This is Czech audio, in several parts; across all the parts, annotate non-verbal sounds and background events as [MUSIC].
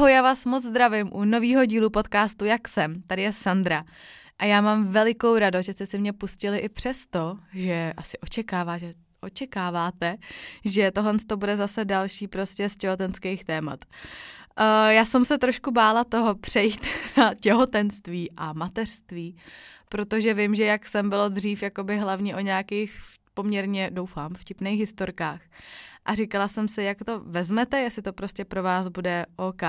Ahoj, já vás moc zdravím u nového dílu podcastu Jak jsem. Tady je Sandra. A já mám velikou radost, že jste si mě pustili i přesto, že asi očekává, že očekáváte, že tohle to bude zase další prostě z těhotenských témat. Uh, já jsem se trošku bála toho [LAUGHS] přejít na těhotenství a mateřství, protože vím, že jak jsem bylo dřív, jakoby hlavně o nějakých poměrně, doufám, vtipných historkách. A říkala jsem si, jak to vezmete, jestli to prostě pro vás bude OK,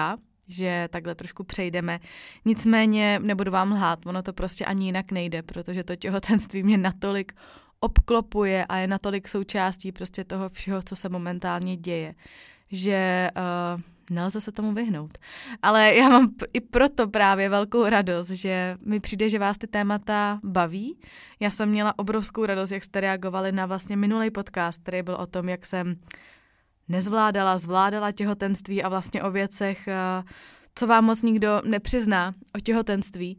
že takhle trošku přejdeme. Nicméně nebudu vám lhát, ono to prostě ani jinak nejde, protože to těhotenství mě natolik obklopuje a je natolik součástí prostě toho všeho, co se momentálně děje, že uh, nelze se tomu vyhnout. Ale já mám i proto právě velkou radost, že mi přijde, že vás ty témata baví. Já jsem měla obrovskou radost, jak jste reagovali na vlastně minulý podcast, který byl o tom, jak jsem nezvládala, zvládala těhotenství a vlastně o věcech, eh, co vám moc nikdo nepřizná o těhotenství.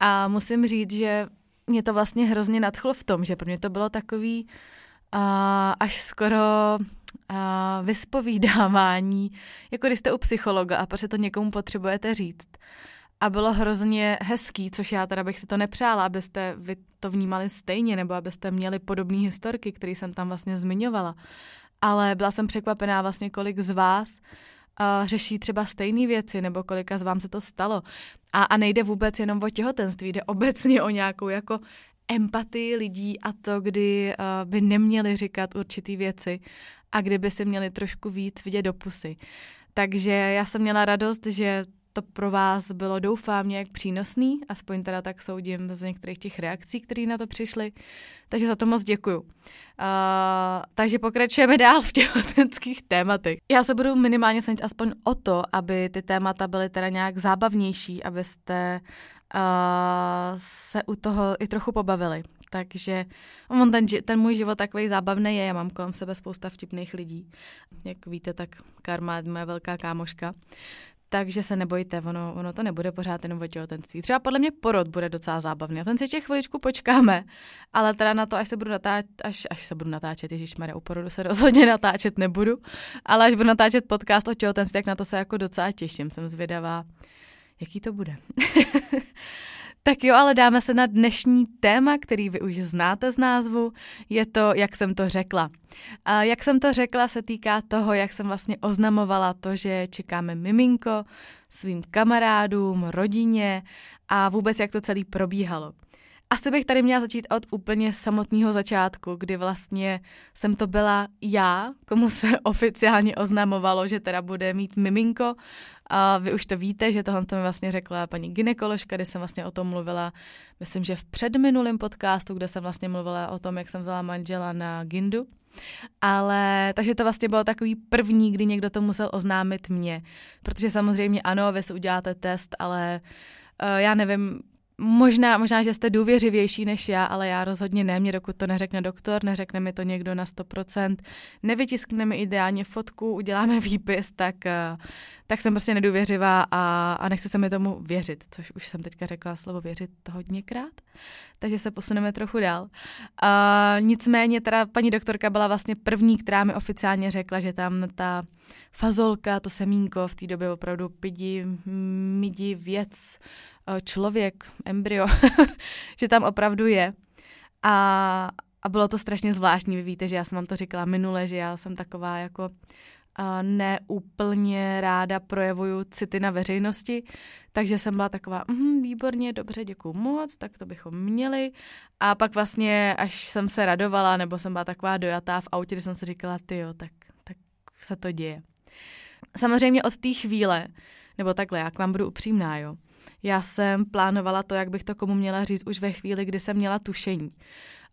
A musím říct, že mě to vlastně hrozně nadchlo v tom, že pro mě to bylo takový uh, až skoro uh, vyspovídávání, jako když jste u psychologa a protože to někomu potřebujete říct. A bylo hrozně hezký, což já teda bych si to nepřála, abyste vy to vnímali stejně, nebo abyste měli podobné historky, které jsem tam vlastně zmiňovala. Ale byla jsem překvapená vlastně, kolik z vás řeší třeba stejné věci, nebo kolika z vám se to stalo. A, a nejde vůbec jenom o těhotenství, jde obecně o nějakou jako empatii lidí a to, kdy uh, by neměli říkat určitý věci a kdyby si měli trošku víc vidět do pusy. Takže já jsem měla radost, že to pro vás bylo, doufám, nějak přínosný, aspoň teda tak soudím z některých těch reakcí, které na to přišly. Takže za to moc děkuju. Uh, takže pokračujeme dál v těhotenských [LAUGHS] tématech. Já se budu minimálně snažit aspoň o to, aby ty témata byly teda nějak zábavnější, abyste uh, se u toho i trochu pobavili. Takže on ten, ten můj život takový zábavný je, já mám kolem sebe spousta vtipných lidí. Jak víte, tak Karma je moje velká kámoška. Takže se nebojte, ono, ono to nebude pořád jenom o těhotenství. Třeba podle mě porod bude docela zábavný. A ten si ještě chviličku počkáme, ale teda na to, až se budu natáčet, až, až se budu natáčet, Ježíš Maria, u porodu se rozhodně natáčet nebudu, ale až budu natáčet podcast o těhotenství, tak na to se jako docela těším. Jsem zvědavá, jaký to bude. [LAUGHS] Tak jo, ale dáme se na dnešní téma, který vy už znáte z názvu. Je to, jak jsem to řekla. A jak jsem to řekla, se týká toho, jak jsem vlastně oznamovala to, že čekáme miminko svým kamarádům, rodině a vůbec, jak to celý probíhalo. Asi bych tady měla začít od úplně samotného začátku, kdy vlastně jsem to byla já, komu se [LAUGHS] oficiálně oznamovalo, že teda bude mít miminko. A vy už to víte, že tohle to mi vlastně řekla paní ginekoložka, kdy jsem vlastně o tom mluvila, myslím, že v předminulém podcastu, kde jsem vlastně mluvila o tom, jak jsem vzala manžela na Gindu. Ale takže to vlastně bylo takový první, kdy někdo to musel oznámit mě. Protože samozřejmě ano, vy si uděláte test, ale uh, já nevím, Možná, možná, že jste důvěřivější než já, ale já rozhodně ne. Mě dokud to neřekne doktor, neřekne mi to někdo na 100%, nevytiskne mi ideálně fotku, uděláme [LAUGHS] výpis, tak, eh, tak jsem prostě nedůvěřivá a, a nechce se mi tomu věřit, což už jsem teďka řekla slovo věřit hodněkrát, takže se posuneme trochu dál. A, nicméně teda paní doktorka byla vlastně první, která mi oficiálně řekla, že tam ta fazolka, to semínko v té době opravdu pidi, midi věc, člověk, embryo, [LAUGHS] že tam opravdu je. A, a bylo to strašně zvláštní. Vy víte, že já jsem vám to říkala minule, že já jsem taková jako a neúplně ráda projevuju city na veřejnosti, takže jsem byla taková, mm, výborně, dobře, děkuju moc, tak to bychom měli. A pak vlastně, až jsem se radovala, nebo jsem byla taková dojatá v autě, kde jsem si říkala, ty jo, tak, tak se to děje. Samozřejmě od té chvíle, nebo takhle, jak vám budu upřímná, jo, já jsem plánovala to, jak bych to komu měla říct už ve chvíli, kdy jsem měla tušení.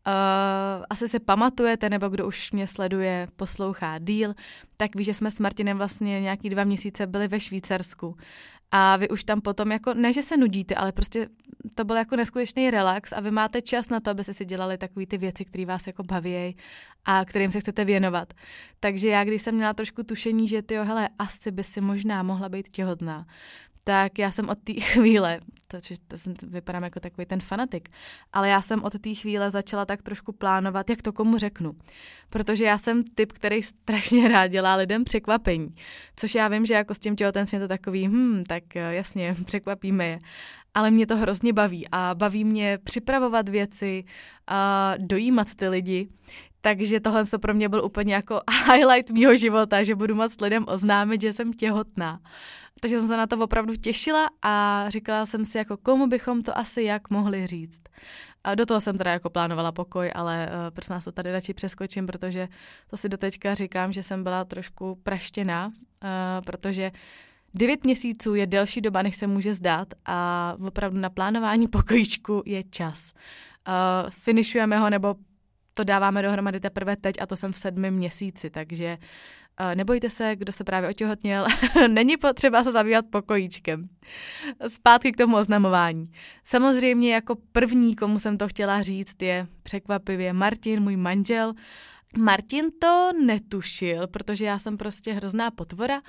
Uh, asi si pamatujete, nebo kdo už mě sleduje, poslouchá díl, tak ví, že jsme s Martinem vlastně nějaký dva měsíce byli ve Švýcarsku. A vy už tam potom jako, ne, že se nudíte, ale prostě to byl jako neskutečný relax a vy máte čas na to, abyste si dělali takové ty věci, které vás jako baví a kterým se chcete věnovat. Takže já, když jsem měla trošku tušení, že ty hele, asi by si možná mohla být těhotná, tak já jsem od té [LAUGHS] chvíle, to, to jsem, vypadám jako takový ten fanatik, ale já jsem od té chvíle začala tak trošku plánovat, jak to komu řeknu. Protože já jsem typ, který strašně [LAUGHS] rád dělá lidem překvapení. Což já vím, že jako s tím těhotenstvím to takový, hm, tak eh, jasně, [LAUGHS] překvapíme je. Ale mě to hrozně baví a baví mě připravovat věci, a dojímat ty lidi. Takže tohle to pro mě byl úplně jako highlight mýho života, že budu moc lidem oznámit, že jsem těhotná. Takže jsem se na to opravdu těšila a říkala jsem si, jako komu bychom to asi jak mohli říct. A do toho jsem teda jako plánovala pokoj, ale uh, proč nás to tady radši přeskočím, protože to si doteďka říkám, že jsem byla trošku praštěná, uh, protože Devět měsíců je delší doba, než se může zdát a opravdu na plánování pokojíčku je čas. Uh, finišujeme ho nebo to dáváme dohromady teprve teď a to jsem v sedmi měsíci, takže nebojte se, kdo jste právě otěhotněl, [LAUGHS] není potřeba se zabývat pokojíčkem. Zpátky k tomu oznamování. Samozřejmě jako první, komu jsem to chtěla říct, je překvapivě Martin, můj manžel, Martin to netušil, protože já jsem prostě hrozná potvora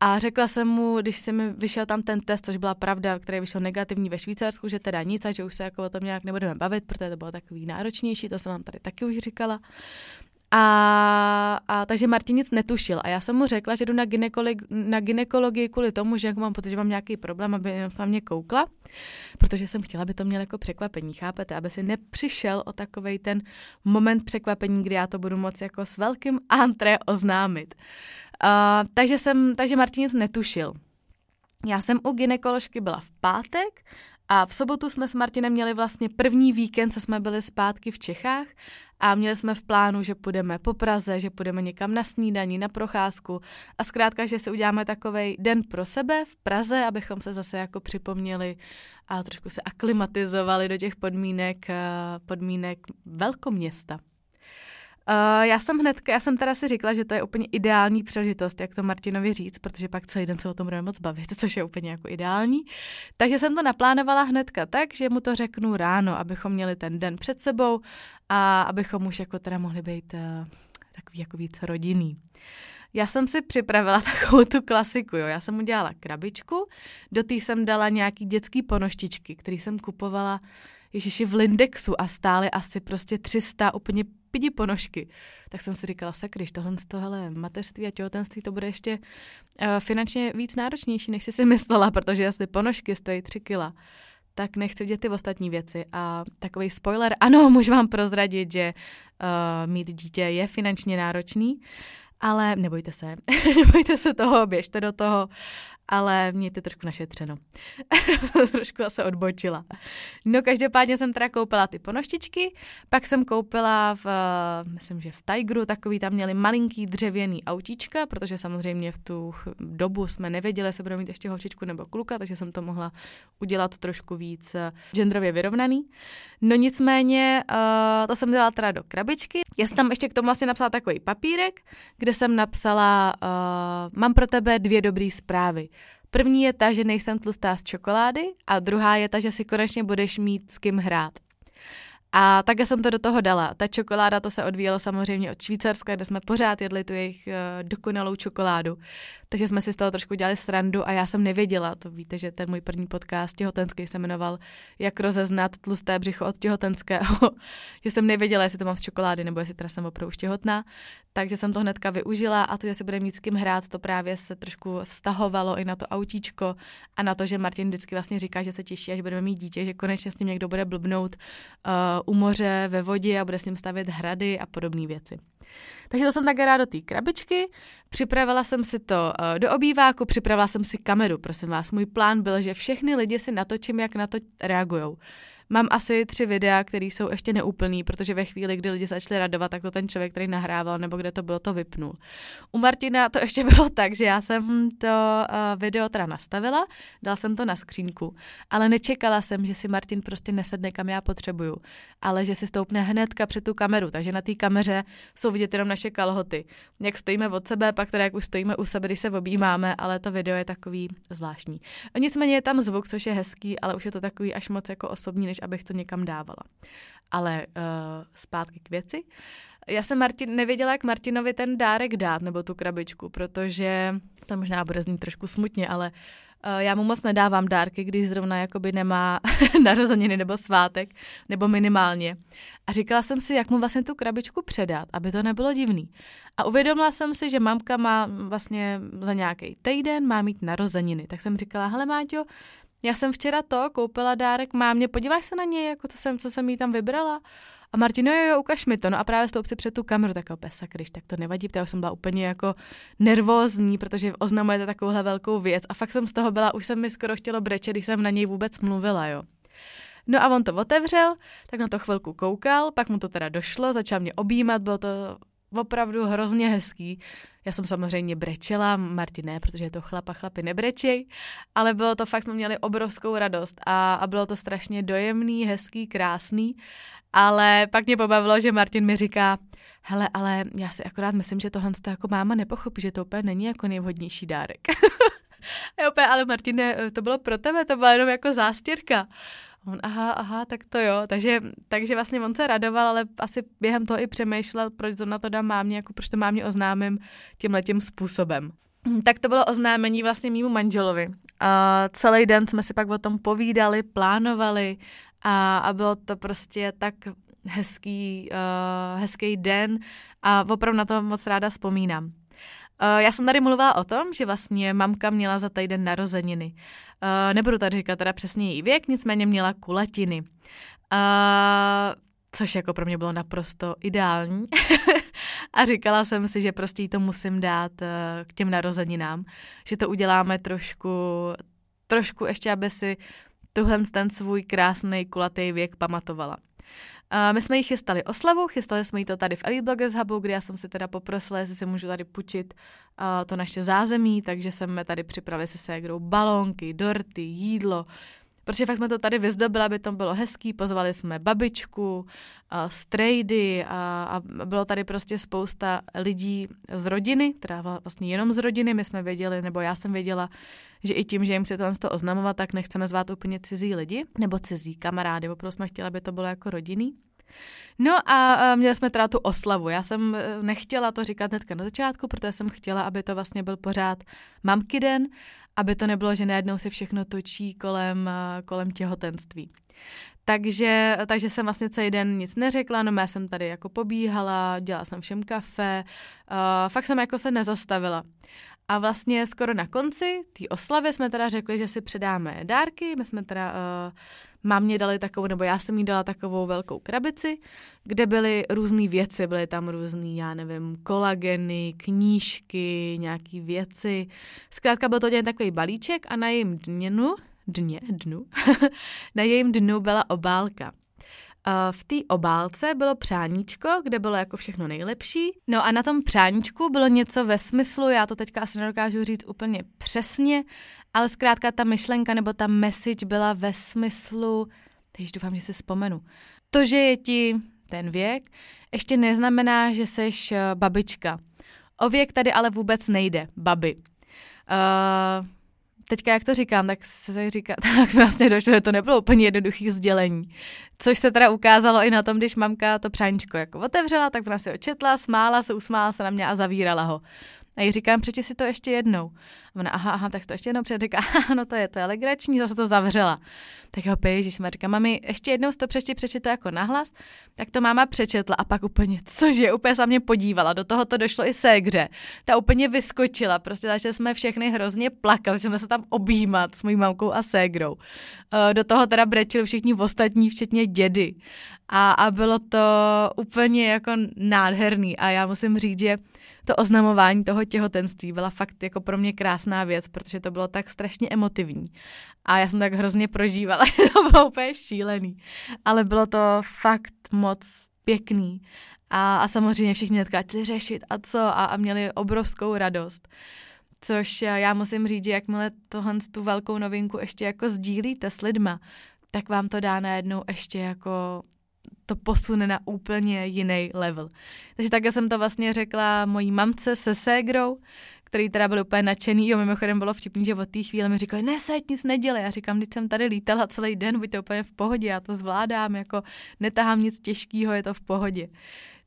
a řekla jsem mu, když se mi vyšel tam ten test, což byla pravda, který vyšel negativní ve Švýcarsku, že teda nic a že už se jako o tom nějak nebudeme bavit, protože to bylo takový náročnější, to jsem vám tady taky už říkala. A, a takže Martin nic netušil a já jsem mu řekla, že jdu na, gynekolog, na gynekologii kvůli tomu, že mám pocit, že mám nějaký problém, aby na mě koukla, protože jsem chtěla, aby to měl jako překvapení, chápete, aby si nepřišel o takový ten moment překvapení, kdy já to budu moci jako s velkým antré oznámit. Uh, takže, jsem, takže Martin nic netušil. Já jsem u ginekoložky byla v pátek a v sobotu jsme s Martinem měli vlastně první víkend, co jsme byli zpátky v Čechách a měli jsme v plánu, že půjdeme po Praze, že půjdeme někam na snídaní, na procházku a zkrátka, že si uděláme takový den pro sebe v Praze, abychom se zase jako připomněli a trošku se aklimatizovali do těch podmínek, eh, podmínek velkoměsta. Uh, já jsem hned, já jsem teda si říkala, že to je úplně ideální příležitost, jak to Martinovi říct, protože pak celý den se o tom budeme moc bavit, [LAUGHS] což je úplně jako ideální. Takže jsem to naplánovala hnedka tak, že mu to řeknu ráno, abychom měli ten den před sebou a abychom už jako teda mohli být uh, takový jako víc rodinný. Já jsem si připravila [LAUGHS] takovou tu klasiku, jo. Já jsem udělala krabičku, do té jsem dala nějaký dětský ponoštičky, který jsem kupovala Ježiši v Lindexu a stály asi prostě 300 úplně pidi ponožky. Tak jsem si říkala, sakryš, tohle z tohle mateřství a těhotenství to bude ještě uh, finančně víc náročnější, než jsi si myslela, protože jestli ponožky stojí 3 kila, tak nechci vidět ty ostatní věci. A takový spoiler, ano, můžu vám prozradit, že uh, mít dítě je finančně náročný, ale nebojte se, [LAUGHS] nebojte se toho, běžte do toho ale mějte trošku našetřeno. [LAUGHS] trošku se odbočila. No každopádně jsem teda koupila ty ponoštičky, pak jsem koupila v, myslím, že v Tigeru, takový tam měli malinký dřevěný autíčka, protože samozřejmě v tu dobu jsme nevěděli, jestli budeme mít ještě holčičku nebo kluka, takže jsem to mohla udělat trošku víc eh, genderově vyrovnaný. No nicméně, uh, to jsem dala teda do krabičky. Já jsem tam ještě k tomu vlastně napsala takový papírek, kde jsem napsala, uh, mám pro tebe dvě dobré zprávy. První je ta, že nejsem tlustá z čokolády a druhá je ta, že si konečně budeš mít s kým hrát. A také jsem to do toho dala. Ta čokoláda, to se odvíjelo samozřejmě od Švýcarska, kde jsme pořád jedli tu jejich uh, dokonalou čokoládu. Takže jsme si z toho trošku dělali srandu a já jsem nevěděla, to víte, že ten můj první podcast těhotenský se jmenoval Jak rozeznat tlusté břicho od těhotenského, [LAUGHS] že jsem nevěděla, jestli to mám z čokolády nebo jestli teda jsem opravdu už těhotná. Takže jsem to hnedka využila a to, že si bude mít s kým hrát, to právě se trošku vztahovalo i na to autíčko a na to, že Martin vždycky vlastně říká, že se těší, až budeme mít dítě, že konečně s ním někdo bude blbnout uh, u moře, ve vodě a bude s ním stavět hrady a podobné věci. Takže to jsem také ráda do té krabičky. Připravila jsem si to uh, do obýváku, připravila jsem si kameru, prosím vás. Můj plán byl, že všechny lidi si natočím, jak na to reagují. Mám asi tři videa, které jsou ještě neúplný, protože ve chvíli, kdy lidi začali radovat, tak to ten člověk, který nahrával, nebo kde to bylo, to vypnul. U Martina to ještě [LAUGHS] bylo tak, že já jsem to uh, video teda nastavila, dal jsem to na skřínku, ale nečekala jsem, že si Martin prostě nesedne, kam já potřebuju, ale že si stoupne hnedka před tu kameru, takže na té kameře jsou vidět jenom naše kalhoty. Jak stojíme od sebe, pak teda jak už stojíme u sebe, když se objímáme, ale to video je takový zvláštní. Nicméně je tam zvuk, což je hezký, ale už je to takový až moc jako osobní, než abych to někam dávala. Ale uh, zpátky k věci. Já jsem Martin, nevěděla, jak Martinovi ten dárek dát, nebo tu krabičku, protože to možná bude znít trošku smutně, ale Eh, já mu moc nedávám dárky, když zrovna jakoby nemá [LAUGHS] narozeniny nebo svátek, nebo minimálně. A říkala jsem si, jak mu vlastně tu krabičku předat, aby to nebylo divný. A uvědomila jsem si, že mamka má vlastně za nějaký týden má mít narozeniny. Tak jsem říkala, hele Máťo, já jsem včera to koupila dárek mámě, podíváš se na něj, jako co jsem, co jsem jí tam vybrala? A Martin, jo, jo, ukaž mi to. No a právě stoup si před tu kameru, tak opět sakryš, tak to nevadí, protože jsem byla úplně jako nervózní, protože oznamujete takovouhle velkou věc a fakt jsem z toho byla, už jsem mi skoro chtělo brečet, když jsem na něj vůbec mluvila, jo. No a on to otevřel, tak na to chvilku koukal, pak mu to teda došlo, začal mě objímat, bylo to opravdu hrozně hezký. Já jsem samozřejmě brečela, Martin ne, protože je to chlap a chlapi nebrečej, ale bylo to fakt, jsme měli obrovskou radost a, a bylo to strašně dojemný, hezký, krásný ale pak mě pobavilo, že Martin mi říká, hele, ale já si akorát myslím, že tohle to jako máma nepochopí, že to úplně není jako nejvhodnější dárek. [LAUGHS] a opět, ale Martine, to bylo pro tebe, to byla jenom jako zástěrka. On, aha, aha, tak to jo. Takže, takže vlastně on se radoval, ale asi během toho i přemýšlel, proč to na to dám mámě, jako proč to mámě oznámím tímhletím způsobem. Tak to bylo oznámení vlastně mýmu manželovi. A celý den jsme si pak o tom povídali, plánovali a, a bylo to prostě tak hezký, uh, hezký den a opravdu na to moc ráda vzpomínám. Uh, já jsem tady mluvila o tom, že vlastně mamka měla za týden narozeniny. Uh, nebudu tady říkat teda přesně její věk, nicméně měla kulatiny. Uh, což jako pro mě bylo naprosto ideální. [LAUGHS] a říkala jsem si, že prostě jí to musím dát k těm narozeninám, že to uděláme trošku, trošku ještě, aby si tuhle ten svůj krásný kulatý věk pamatovala. My jsme jí chystali oslavu, chystali jsme jí to tady v Elite Bloggers Hubu, kde já jsem si teda poprosila, jestli si můžu tady půjčit uh, to naše zázemí, takže jsme tady připravili se ségrou balónky, dorty, jídlo, Protože fakt jsme to tady vyzdobili, aby to bylo hezký, pozvali jsme babičku, a strejdy a, a bylo tady prostě spousta lidí z rodiny, teda vlastně jenom z rodiny, my jsme věděli, nebo já jsem věděla, že i tím, že jim chce to oznamovat, tak nechceme zvát úplně cizí lidi, nebo cizí kamarády, opravdu jsme chtěli, aby to bylo jako rodinný. No a měli jsme teda tu oslavu. Já jsem e, nechtěla to říkat hnedka na začátku, protože jsem chtěla, aby to vlastně byl pořád mamky den, aby to nebylo, že najednou se všechno točí kolem, e, kolem těhotenství. Takže, takže jsem vlastně celý den nic neřekla, no já jsem tady jako pobíhala, dělala jsem všem kafe, uh, fakt jsem jako se nezastavila. A vlastně skoro na konci té oslavy jsme teda řekli, že si předáme dárky, my jsme teda uh, mámě dali takovou, nebo já jsem jí dala takovou velkou krabici, kde byly různé věci, byly tam různé, já nevím, kolageny, knížky, nějaké věci. Zkrátka byl to jen takový balíček a na jejím dněnu, dně, dnu, [LAUGHS] na jejím dnu byla obálka. V té obálce bylo přáníčko, kde bylo jako všechno nejlepší. No a na tom přáníčku bylo něco ve smyslu, já to teďka asi nedokážu říct úplně přesně, ale zkrátka ta myšlenka nebo ta message byla ve smyslu, teď doufám, že si vzpomenu, to, že je ti ten věk, ještě neznamená, že seš eh, babička. O věk tady ale vůbec nejde, babi. Uh, teďka jak to říkám, tak se říká, [LAUGHS] tak vlastně došlo, že to nebylo úplně jednoduché sdělení. Což se teda ukázalo i na tom, když mamka to přáníčko jako otevřela, tak ona si očetla, smála se, usmála se na mě a zavírala ho. A jí říkám, přečti si to ještě jednou. Ona, aha, aha, tak to ještě jednou před říká, [LAUGHS] no to je, to je legrační, zase to zavřela. Tak ho Ježíš, říká, mami, ještě jednou to přečti, přečti jako nahlas. Tak to máma přečetla a pak úplně, cože, úplně se mě podívala, do toho to došlo i ségře. Ta úplně vyskočila, prostě začali jsme všechny hrozně plakat, jsme se tam objímat s mojí mamkou a ségrou. Eh, do toho teda brečili všichni ostatní, včetně dědy. A, a bylo to úplně jako nádherný a já musím říct, že to oznamování toho těhotenství byla fakt jako pro mě krásná věc, protože to bylo tak strašně emotivní. A já jsem tak hrozně prožívala, [LAUGHS] to bylo úplně šílený. Ale bylo to fakt moc pěkný. A, a samozřejmě všichni hnedka, co řešit a co, a, a měli obrovskou radost. Což já musím říct, že jakmile tohle tu velkou novinku ještě jako sdílíte s lidma, tak vám to dá najednou ještě jako to posune na úplně jiný level. Takže také jsem to vlastně řekla mojí mamce se ségrou, který teda byl úplně nadšený. Jo, mimochodem bylo vtipný, že od té chvíle mi říkali, neseď, nic nedělej. Já říkám, když jsem tady lítala celý den, buďte úplně v pohodě, já to zvládám, jako netahám nic těžkého, je to v pohodě.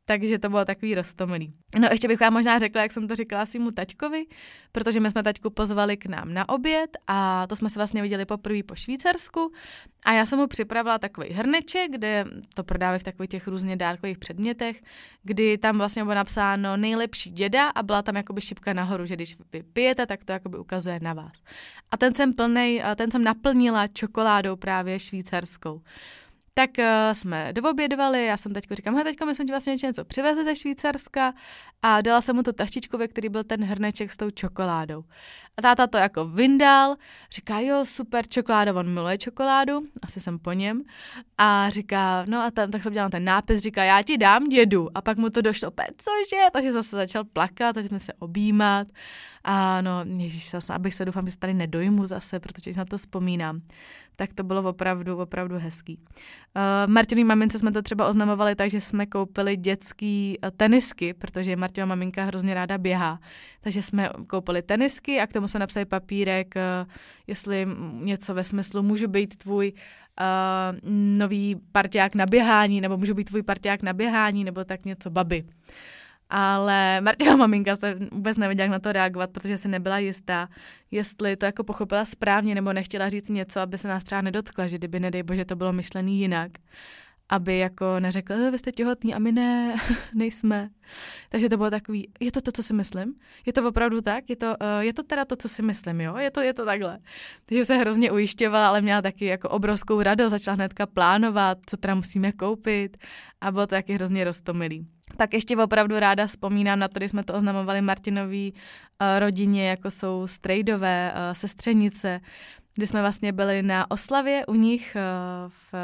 Takže to bylo takový roztomilý. No ještě bych vám možná řekla, jak jsem to říkala svýmu taťkovi, protože my jsme taťku pozvali k nám na oběd a to jsme se vlastně viděli poprvé po Švýcarsku a já jsem mu připravila takový hrneček, kde to prodávají v takových těch různě dárkových předmětech, kdy tam vlastně bylo napsáno nejlepší děda a byla tam jakoby šipka nahoru, že když vy pijete, tak to jakoby ukazuje na vás. A ten jsem plnej, ten jsem naplnila čokoládou právě švýcarskou. Tak uh, jsme doobědvali, já jsem teďko říkám, teďko my jsme ti vlastně něco přivezli ze Švýcarska a dala jsem mu to taštičku, ve který byl ten hrneček s tou čokoládou. A táta to jako vyndal, říká, jo, super čokoláda, on miluje čokoládu, asi jsem po něm. A říká, no a tam, tak jsem dělal ten nápis, říká, já ti dám dědu. A pak mu to došlo, cože, takže zase začal plakat, takže jsme se objímat. A no, ježíš, abych se doufám, že se tady nedojmu zase, protože na to vzpomínám. Tak to bylo opravdu, opravdu hezký. Uh, Martinový mamince jsme to třeba oznamovali tak, že jsme koupili dětský uh, tenisky, protože Martinova maminka hrozně ráda běhá. Takže jsme koupili tenisky a k tomu jsme napsali papírek, uh, jestli něco ve smyslu můžu být tvůj uh, nový parťák na běhání, nebo můžu být tvůj parťák na běhání, nebo tak něco baby. Ale Martina maminka se vůbec nevěděla, jak na to reagovat, protože si nebyla jistá, jestli to jako pochopila správně nebo nechtěla říct něco, aby se nás třeba nedotkla, že kdyby, nedej bože, to bylo myšlený jinak aby jako neřekl, eh, vy jste těhotný a my ne, [LAUGHS] nejsme. Takže to bylo takový, je to to, co si myslím? Je to opravdu tak? Je to, uh, je to teda to, co si myslím, jo? Je to, je to takhle. Takže se hrozně ujišťovala, ale měla taky jako obrovskou radost, začala hnedka plánovat, co teda musíme koupit a bylo to taky hrozně roztomilý. Tak ještě opravdu ráda vzpomínám na to, když jsme to oznamovali Martinový uh, rodině, jako jsou strejdové, uh, sestřenice, kdy jsme vlastně byli na oslavě u nich uh, v,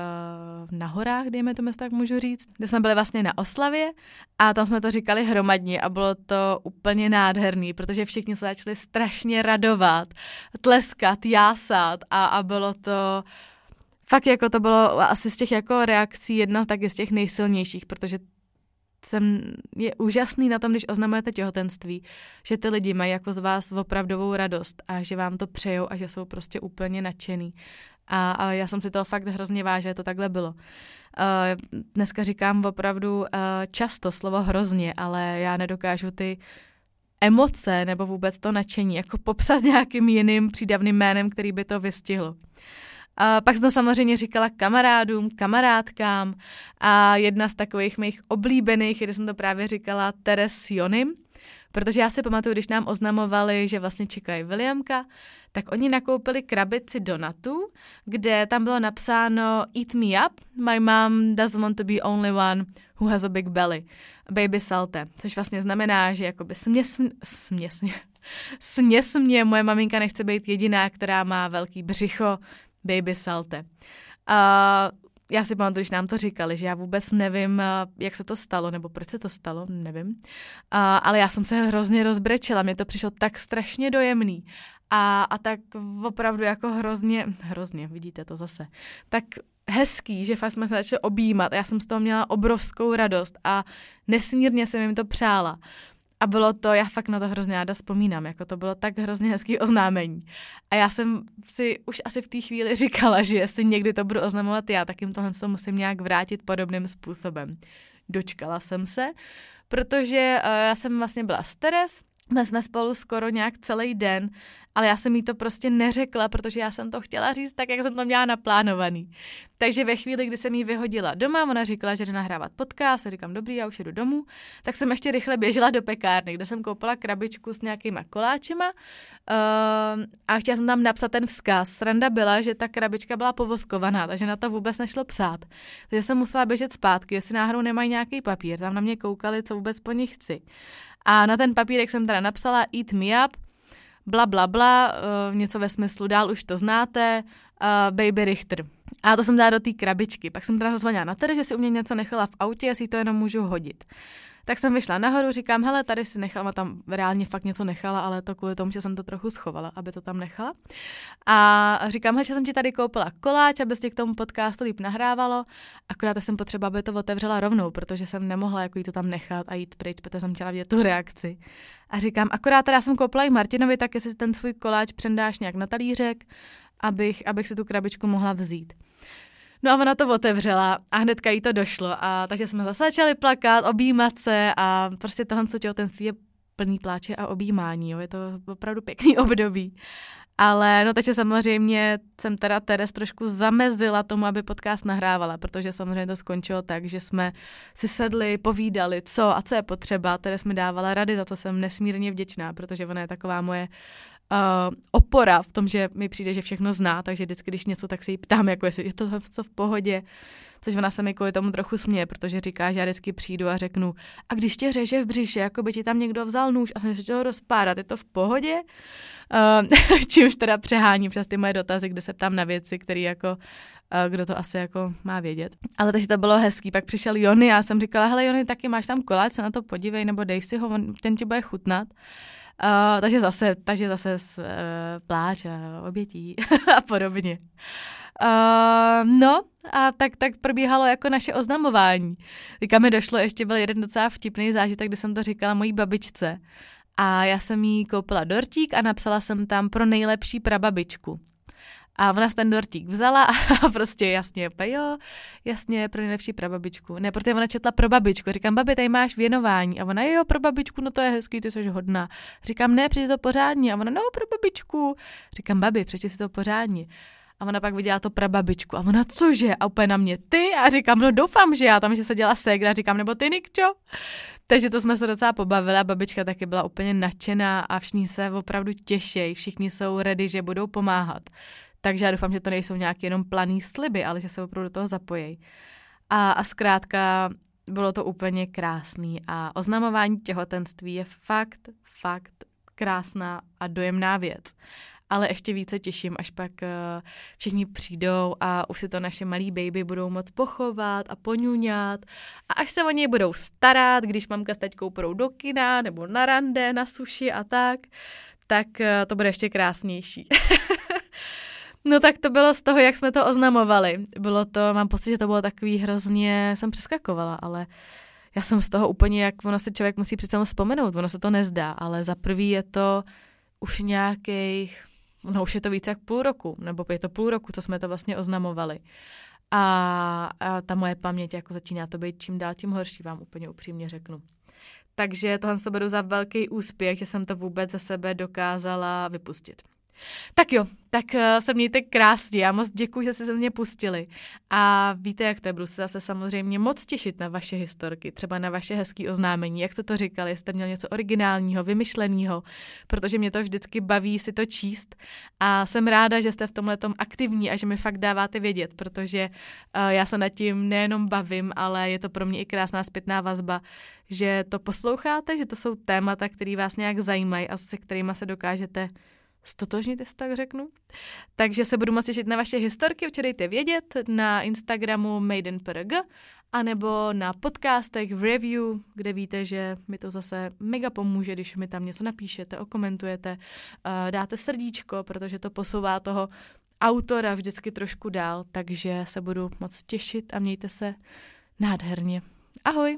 na horách, dejme tomu, tak můžu říct, kde jsme byli vlastně na oslavě a tam jsme to říkali hromadně a bylo to úplně nádherný, protože všichni se začali strašně radovat, tleskat, jásat a, a bylo to fakt jako to bylo asi z těch jako reakcí jedna tak je z těch nejsilnějších, protože jsem, je úžasný na tom, když oznamujete těhotenství, že ty lidi mají jako z vás opravdovou radost a že vám to přejou a že jsou prostě úplně nadšený. A, a já jsem si toho fakt hrozně vážila, že to takhle bylo. Uh, dneska říkám opravdu uh, často slovo hrozně, ale já nedokážu ty emoce nebo vůbec to nadšení jako popsat nějakým jiným přídavným jménem, který by to vystihlo. A pak jsem to samozřejmě říkala kamarádům, kamarádkám a jedna z takových mých oblíbených, kde jsem to právě říkala Teres Jonim, protože já si pamatuju, když nám oznamovali, že vlastně čekají Williamka, tak oni nakoupili krabici donatů, kde tam bylo napsáno Eat me up, my mom doesn't want to be only one who has a big belly, baby salte, což vlastně znamená, že jakoby směs, směs, [LAUGHS] směs mě, moje maminka nechce být jediná, která má velký břicho, baby salte. A já si pamatuju, když nám to říkali, že já vůbec nevím, jak se to stalo, nebo proč se to stalo, nevím. A, ale já jsem se hrozně rozbrečela, mě to přišlo tak strašně dojemný. A, a tak opravdu jako hrozně, hrozně, vidíte to zase, tak hezký, že fakt jsme se začali objímat já jsem z toho měla obrovskou radost a nesmírně jsem jim to přála. A bylo to, já fakt na to hrozně ráda vzpomínám, jako to bylo tak hrozně hezký oznámení. A já jsem si už asi v té chvíli říkala, že jestli někdy to budu oznamovat já, tak jim tohle musím nějak vrátit podobným způsobem. Dočkala jsem se, protože uh, já jsem vlastně byla s Teres, my jsme spolu skoro nějak celý den, ale já jsem jí to prostě neřekla, protože já jsem to chtěla říct tak, jak jsem to měla naplánovaný. Takže ve chvíli, kdy jsem jí vyhodila doma, ona říkala, že jde nahrávat podcast, a říkám, dobrý, já už jdu domů, tak jsem ještě rychle běžela do pekárny, kde jsem koupila krabičku s nějakýma koláčima uh, a chtěla jsem tam napsat ten vzkaz. Sranda byla, že ta krabička byla povoskovaná, takže na to vůbec nešlo psát. Takže jsem musela běžet zpátky, jestli náhodou nemají nějaký papír. Tam na mě koukali, co vůbec po nich chci. A na ten papírek jsem teda napsala Eat me up, bla, bla, bla, uh, něco ve smyslu, dál už to znáte, uh, Baby Richter. A to jsem dala do té krabičky. Pak jsem teda zazvonila na Tere, že si u mě něco nechala v autě, jestli to jenom můžu hodit. Tak jsem vyšla nahoru, říkám, hele, tady si nechala, tam reálně fakt něco nechala, ale to kvůli tomu, že jsem to trochu schovala, aby to tam nechala. A říkám, hele, že jsem ti tady koupila koláč, aby ti k tomu podcastu líp nahrávalo, akorát jsem potřeba, aby to otevřela rovnou, protože jsem nemohla jako jí to tam nechat a jít pryč, protože jsem chtěla vidět tu reakci. A říkám, akorát teda jsem koupila i Martinovi, tak jestli ten svůj koláč přendáš nějak na talířek, abych, abych si tu krabičku mohla vzít. No a ona to otevřela a hnedka jí to došlo. A takže jsme zase začali plakat, objímat se a prostě tohle těhotenství je plný pláče a objímání. Jo. Je to opravdu pěkný [LAUGHS] období. Ale no takže samozřejmě jsem teda Teres trošku zamezila tomu, aby podcast nahrávala, protože samozřejmě to skončilo tak, že jsme si sedli, povídali, co a co je potřeba. Teres mi dávala rady, za to jsem nesmírně vděčná, protože ona je taková moje uh, opora v tom, že mi přijde, že všechno zná, takže vždycky, když něco, tak se jí ptám, jako jestli je to co v pohodě, což ona se mi kvůli tomu trochu směje, protože říká, že já vždycky přijdu a řeknu, a když tě řeže v břiše, jako by ti tam někdo vzal nůž a jsem se chtěl rozpárat, je to v pohodě? Uh, [LAUGHS] čímž teda přeháním přes ty moje dotazy, kde se ptám na věci, které jako uh, kdo to asi jako má vědět. Ale takže to bylo hezký. Pak přišel Jony, já jsem říkala, hele Jony, taky máš tam koláč, se na to podívej, nebo dej si ho, ten ti bude chutnat. Uh, takže zase, takže zase uh, pláč a obětí [LAUGHS] a podobně. Uh, no a tak, tak probíhalo jako naše oznamování. Teďka mi došlo, ještě byl jeden docela vtipný zážitek, kdy jsem to říkala mojí babičce. A já jsem jí koupila dortík a napsala jsem tam pro nejlepší prababičku. A ona ten dortík vzala a [LAUGHS] prostě jasně, jo, jasně, pro nejlepší prababičku. Ne, protože ona četla pro babičku. Říkám, babi, tady máš věnování. A ona, jo, pro babičku, no to je hezký, ty jsi hodná. Říkám, ne, přečti to pořádně. A ona, no, pro babičku. Říkám, babi, přečti si to pořádně. A ona pak viděla to prababičku. A ona, cože? A úplně na mě, ty? A říkám, no doufám, že já tam, že se dělá segra. Říkám, nebo ty, Nikčo? Takže to jsme se docela pobavili a babička taky byla úplně nadšená a všichni se opravdu těší. Všichni jsou ready, že budou pomáhat. Takže já doufám, že to nejsou nějaké jenom planý sliby, ale že se opravdu do toho zapojí. A, a zkrátka bylo to úplně krásný a oznamování těhotenství je fakt, fakt krásná a dojemná věc. Ale ještě více těším, až pak uh, všichni přijdou a už si to naše malý baby budou moc pochovat a poňuňat. A až se o něj budou starat, když mamka s teďkou půjdou do kina nebo na rande, na suši a tak, tak uh, to bude ještě krásnější. [LAUGHS] No tak to bylo z toho, jak jsme to oznamovali. Bylo to, mám pocit, že to bylo takový hrozně, jsem přeskakovala, ale já jsem z toho úplně, jak ono se člověk musí přece vzpomenout, ono se to nezdá, ale za prvý je to už nějakých, no už je to více jak půl roku, nebo je to půl roku, co jsme to vlastně oznamovali. A, a ta moje paměť jako začíná to být čím dál tím horší, vám úplně upřímně řeknu. Takže tohle to beru za velký úspěch, že jsem to vůbec ze sebe dokázala vypustit. Tak jo, tak uh, se mějte krásně. Já moc děkuji, že jste se mě pustili. A víte, jak to je, budu se zase samozřejmě moc těšit na vaše historky, třeba na vaše hezké oznámení, jak jste to říkali, jste měl něco originálního, vymyšleného, protože mě to vždycky baví si to číst. A jsem ráda, že jste v tomhle aktivní a že mi fakt dáváte vědět, protože uh, já se nad tím nejenom bavím, ale je to pro mě i krásná zpětná vazba, že to posloucháte, že to jsou témata, které vás nějak zajímají a se kterými se dokážete stotožnit, jestli tak řeknu. Takže se budu moc těšit na vaše historky, určitě dejte vědět na Instagramu MaidenPRG anebo na podcastech v review, kde víte, že mi to zase mega pomůže, když mi tam něco napíšete, okomentujete, uh, dáte srdíčko, protože to posouvá toho autora vždycky trošku dál, takže se budu moc těšit a mějte se nádherně. Ahoj!